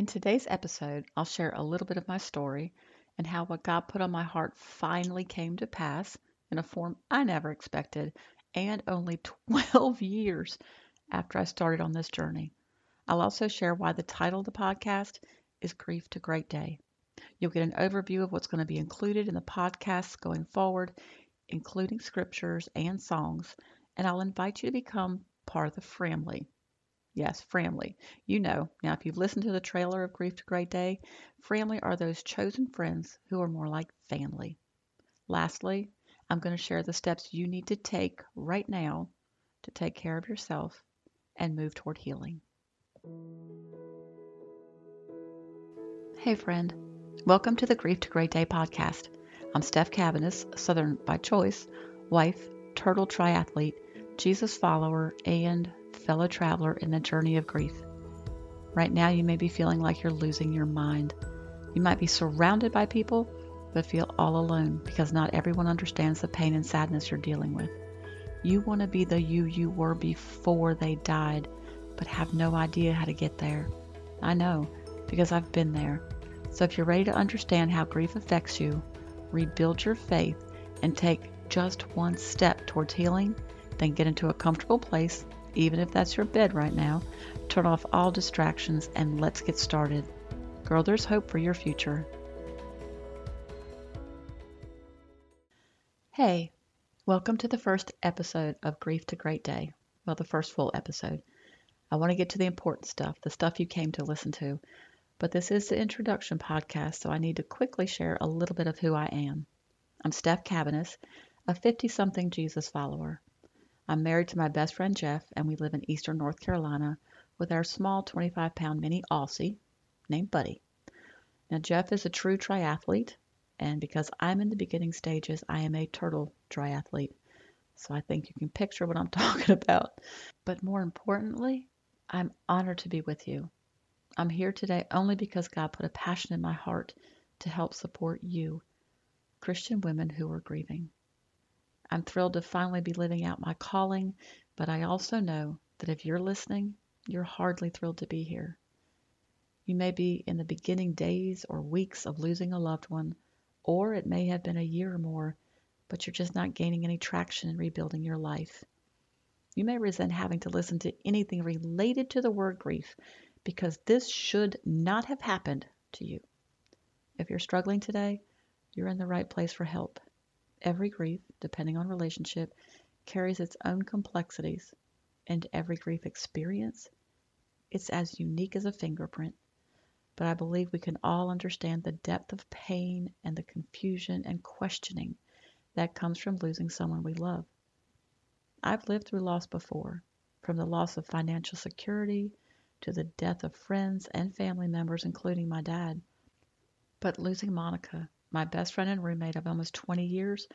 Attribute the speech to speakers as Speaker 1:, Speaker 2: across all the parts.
Speaker 1: In today's episode, I'll share a little bit of my story and how what God put on my heart finally came to pass in a form I never expected and only 12 years after I started on this journey. I'll also share why the title of the podcast is Grief to Great Day. You'll get an overview of what's going to be included in the podcasts going forward, including scriptures and songs, and I'll invite you to become part of the framily. Yes, framily. You know. Now, if you've listened to the trailer of Grief to Great Day, framily are those chosen friends who are more like family. Lastly, I'm going to share the steps you need to take right now to take care of yourself and move toward healing. Hey, friend. Welcome to the Grief to Great Day podcast. I'm Steph Cabanis, Southern by choice, wife, turtle triathlete, Jesus follower, and fellow traveler in the journey of grief. Right now, you may be feeling like you're losing your mind. You might be surrounded by people, but feel all alone because not everyone understands the pain and sadness you're dealing with. You want to be the you you were before they died, but have no idea how to get there. I know, because I've been there. So if you're ready to understand how grief affects you, rebuild your faith, and take just one step towards healing, then get into a comfortable place even if that's your bed right now. Turn off all distractions and let's get started. Girl, there's hope for your future. Hey, welcome to the first episode of Grief to Great Day. Well, the first full episode. I want to get to the important stuff, the stuff you came to listen to. But this is the introduction podcast, so I need to quickly share a little bit of who I am. I'm Steph Cabanis, a 50 something Jesus follower. I'm married to my best friend Jeff, and we live in eastern North Carolina with our small 25 pound mini Aussie named Buddy. Now, Jeff is a true triathlete, and because I'm in the beginning stages, I am a turtle triathlete. So I think you can picture what I'm talking about. But more importantly, I'm honored to be with you. I'm here today only because God put a passion in my heart to help support you, Christian women who are grieving. I'm thrilled to finally be living out my calling, but I also know that if you're listening, you're hardly thrilled to be here. You may be in the beginning days or weeks of losing a loved one, or it may have been a year or more, but you're just not gaining any traction in rebuilding your life. You may resent having to listen to anything related to the word grief because this should not have happened to you. If you're struggling today, you're in the right place for help. Every grief, depending on relationship, carries its own complexities, and every grief experience, it's as unique as a fingerprint. But I believe we can all understand the depth of pain and the confusion and questioning that comes from losing someone we love. I've lived through loss before, from the loss of financial security to the death of friends and family members, including my dad. But losing Monica my best friend and roommate of almost 20 years,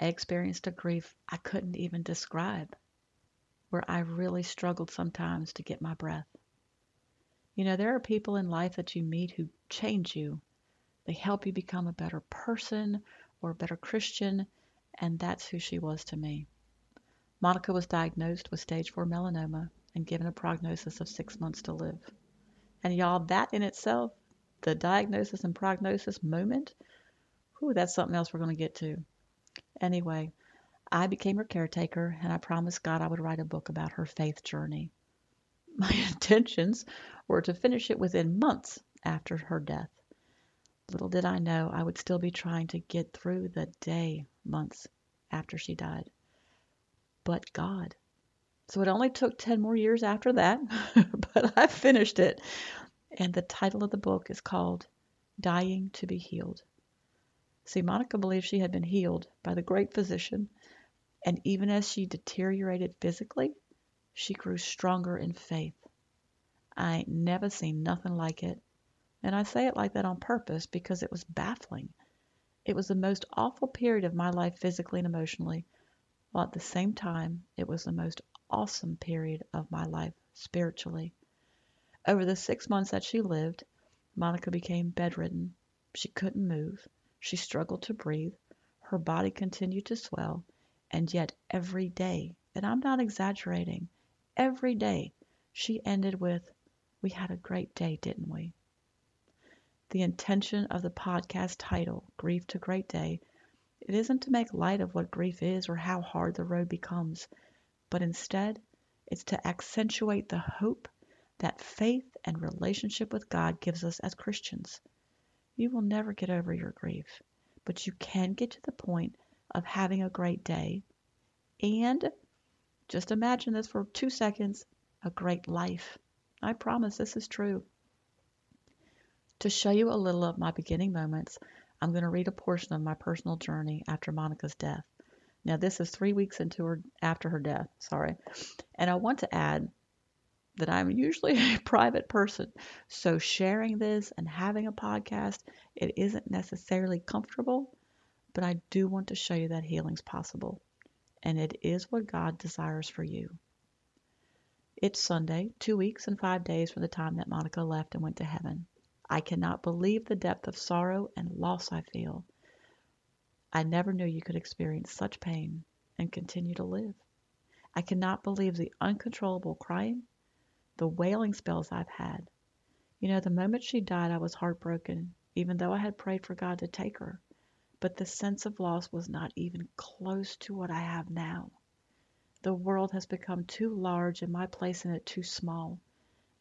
Speaker 1: I experienced a grief I couldn't even describe, where I really struggled sometimes to get my breath. You know, there are people in life that you meet who change you. They help you become a better person or a better Christian, and that's who she was to me. Monica was diagnosed with stage 4 melanoma and given a prognosis of six months to live. And y'all, that in itself, the diagnosis and prognosis moment Ooh, that's something else we're going to get to. Anyway, I became her caretaker, and I promised God I would write a book about her faith journey. My intentions were to finish it within months after her death. Little did I know I would still be trying to get through the day months after she died. But God. So it only took 10 more years after that, but I finished it. And the title of the book is called Dying to be Healed. See, Monica believed she had been healed by the great physician, and even as she deteriorated physically, she grew stronger in faith. I ain't never seen nothing like it. And I say it like that on purpose because it was baffling. It was the most awful period of my life physically and emotionally, while at the same time it was the most awesome period of my life spiritually. Over the six months that she lived, Monica became bedridden. She couldn't move. She struggled to breathe, her body continued to swell, and yet every day, and I'm not exaggerating, every day she ended with, We had a great day, didn't we? The intention of the podcast title, Grief to Great Day, it isn't to make light of what grief is or how hard the road becomes, but instead, it's to accentuate the hope that faith and relationship with God gives us as Christians. You will never get over your grief, but you can get to the point of having a great day and just imagine this for two seconds a great life. I promise this is true. To show you a little of my beginning moments, I'm going to read a portion of my personal journey after Monica's death. Now, this is three weeks into her after her death. Sorry, and I want to add that I'm usually a private person, so sharing this and having a podcast, it isn't necessarily comfortable, but I do want to show you that healing's possible, and it is what God desires for you. It's Sunday, two weeks and five days from the time that Monica left and went to heaven. I cannot believe the depth of sorrow and loss I feel. I never knew you could experience such pain and continue to live. I cannot believe the uncontrollable crying, the wailing spells I've had. You know, the moment she died, I was heartbroken, even though I had prayed for God to take her. But the sense of loss was not even close to what I have now. The world has become too large and my place in it too small.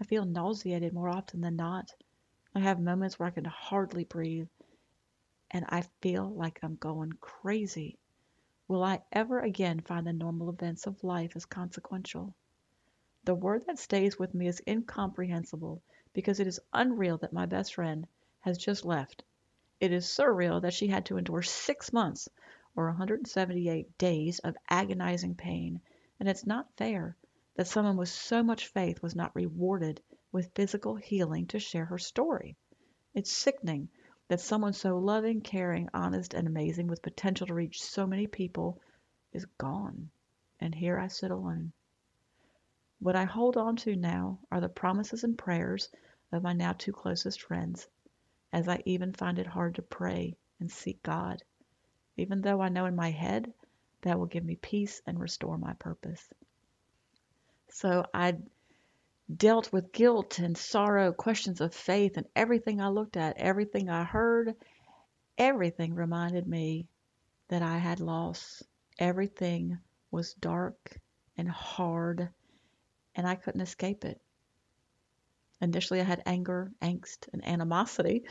Speaker 1: I feel nauseated more often than not. I have moments where I can hardly breathe and I feel like I'm going crazy. Will I ever again find the normal events of life as consequential? The word that stays with me is incomprehensible because it is unreal that my best friend has just left. It is surreal that she had to endure six months or 178 days of agonizing pain, and it's not fair that someone with so much faith was not rewarded with physical healing to share her story. It's sickening that someone so loving, caring, honest, and amazing with potential to reach so many people is gone. And here I sit alone. What I hold on to now are the promises and prayers of my now two closest friends, as I even find it hard to pray and seek God, even though I know in my head that will give me peace and restore my purpose. So I dealt with guilt and sorrow, questions of faith, and everything I looked at, everything I heard, everything reminded me that I had lost. Everything was dark and hard, and I couldn't escape it. Initially, I had anger, angst, and animosity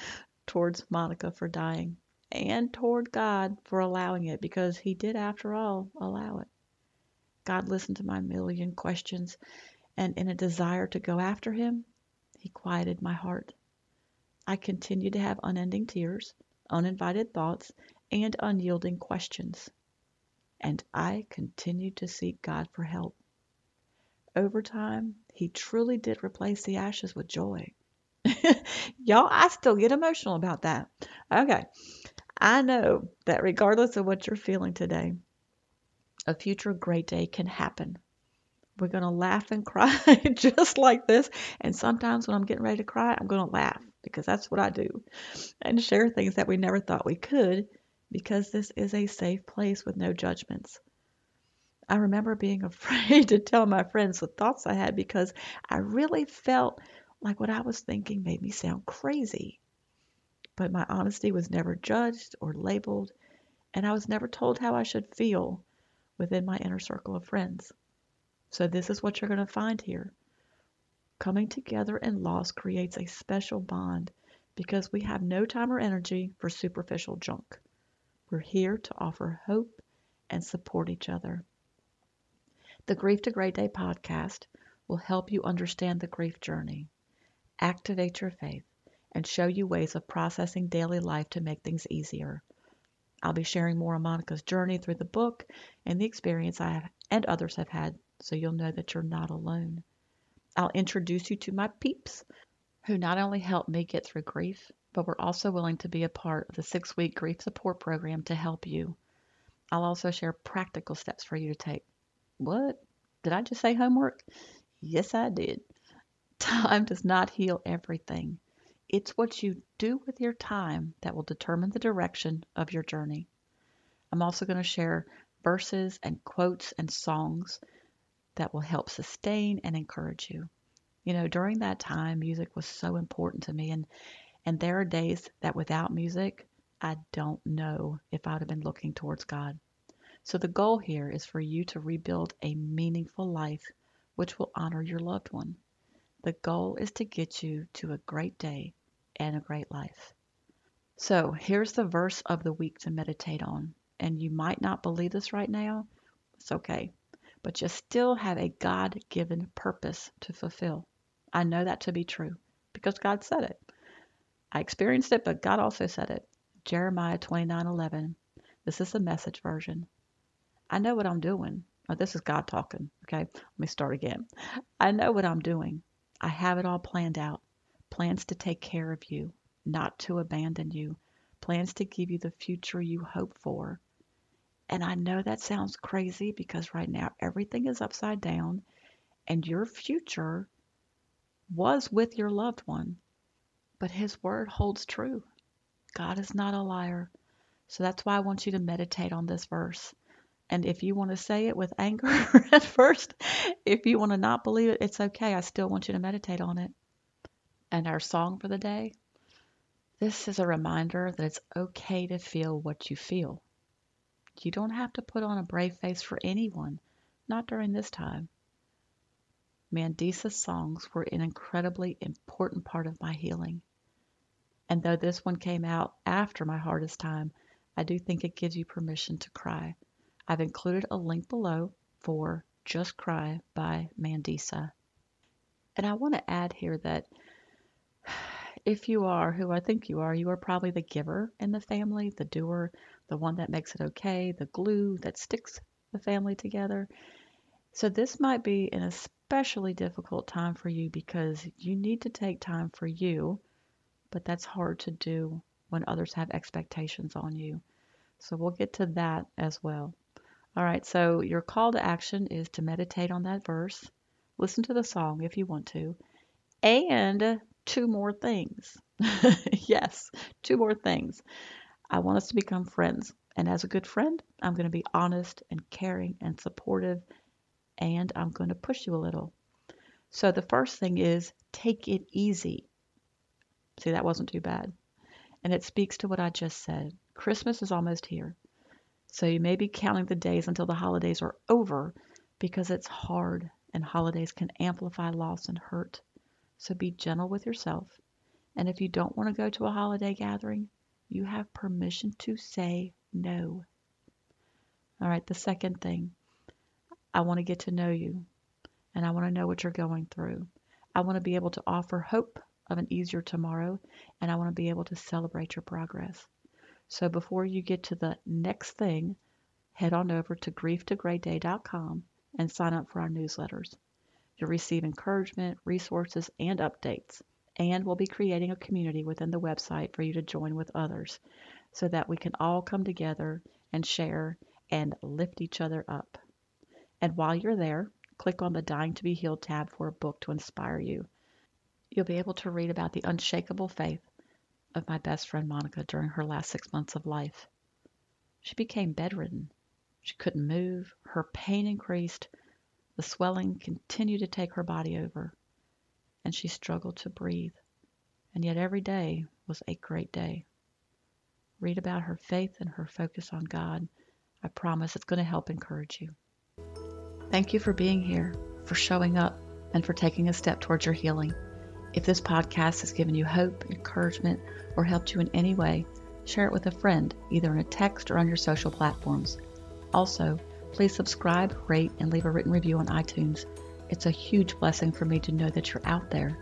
Speaker 1: towards Monica for dying, and toward God for allowing it, because He did, after all, allow it. God listened to my million questions and in a desire to go after him, he quieted my heart. I continued to have unending tears, uninvited thoughts, and unyielding questions. And I continued to seek God for help. Over time, he truly did replace the ashes with joy. Y'all, I still get emotional about that. Okay. I know that regardless of what you're feeling today, a future great day can happen we're going to laugh and cry just like this. And sometimes when I'm getting ready to cry, I'm going to laugh because that's what I do and share things that we never thought we could because this is a safe place with no judgments. I remember being afraid to tell my friends the thoughts I had because I really felt like what I was thinking made me sound crazy. But my honesty was never judged or labeled, and I was never told how I should feel within my inner circle of friends. So this is what you're going to find here. Coming together in loss creates a special bond because we have no time or energy for superficial junk. We're here to offer hope and support each other. The Grief to Great Day podcast will help you understand the grief journey, activate your faith, and show you ways of processing daily life to make things easier. I'll be sharing more of Monica's journey through the book and the experience I have and others have had so you'll know that you're not alone. I'll introduce you to my peeps who not only helped me get through grief, but were also willing to be a part of the six week grief support program to help you. I'll also share practical steps for you to take. What? Did I just say homework? Yes, I did. Time does not heal everything. It's what you do with your time that will determine the direction of your journey. I'm also going to share verses and quotes and songs that will help sustain and encourage you. You know, during that time, music was so important to me, and And there are days that without music, I don't know if I'd have been looking towards God. So the goal here is for you to rebuild a meaningful life which will honor your loved one. The goal is to get you to a great day and a great life. So here's the verse of the week to meditate on. And you might not believe this right now. It's okay. But you still have a God given purpose to fulfill. I know that to be true because God said it. I experienced it, but God also said it. Jeremiah 29:11. This is the message version. I know what I'm doing. Oh, this is God talking. Okay, let me start again. I know what I'm doing. I have it all planned out. Plans to take care of you, not to abandon you. Plans to give you the future you hope for. And I know that sounds crazy because right now everything is upside down and your future was with your loved one. But His word holds true. God is not a liar. So that's why I want you to meditate on this verse. And if you want to say it with anger at first, if you want to not believe it, it's okay. I still want you to meditate on it. And our song for the day this is a reminder that it's okay to feel what you feel. You don't have to put on a brave face for anyone, not during this time. Mandisa's songs were an incredibly important part of my healing. And though this one came out after my hardest time, I do think it gives you permission to cry. I've included a link below for Just Cry by Mandisa. And I want to add here that if you are who I think you are, you are probably the giver in the family, the doer, the one that makes it okay, the glue that sticks the family together. So this might be an especially difficult time for you because you need to take time for you, but that's hard to do when others have expectations on you. So we'll get to that as well. All right, so your call to action is to meditate on that verse, listen to the song if you want to, and two more things. yes, two more things. I want us to become friends. And as a good friend, I'm going to be honest and caring and supportive, and I'm going to push you a little. So the first thing is take it easy. See, that wasn't too bad. And it speaks to what I just said. Christmas is almost here. So you may be counting the days until the holidays are over because it's hard and holidays can amplify loss and hurt. So be gentle with yourself. And if you don't want to go to a holiday gathering, you have permission to say no. All right, the second thing I want to get to know you and I want to know what you're going through. I want to be able to offer hope of an easier tomorrow and I want to be able to celebrate your progress. So before you get to the next thing, head on over to grieftogreatday.com and sign up for our newsletters. You'll receive encouragement, resources, and updates. And we'll be creating a community within the website for you to join with others so that we can all come together and share and lift each other up. And while you're there, click on the Dying to Be Healed tab for a book to inspire you. You'll be able to read about the unshakable faith of my best friend Monica during her last six months of life. She became bedridden. She couldn't move. Her pain increased. The swelling continued to take her body over, and she struggled to breathe. And yet every day was a great day. Read about her faith and her focus on God. I promise it's going to help encourage you. Thank you for being here, for showing up, and for taking a step towards your healing. If this podcast has given you hope, encouragement, or helped you in any way, share it with a friend, either in a text or on your social platforms. Also, please subscribe, rate, and leave a written review on iTunes. It's a huge blessing for me to know that you're out there.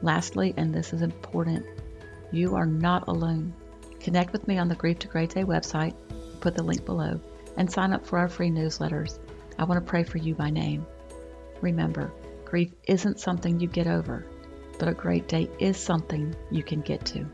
Speaker 1: Lastly, and this is important, you are not alone. Connect with me on the Grief to Great Day website, put the link below, and sign up for our free newsletters. I want to pray for you by name. Remember, grief isn't something you get over but a great day is something you can get to.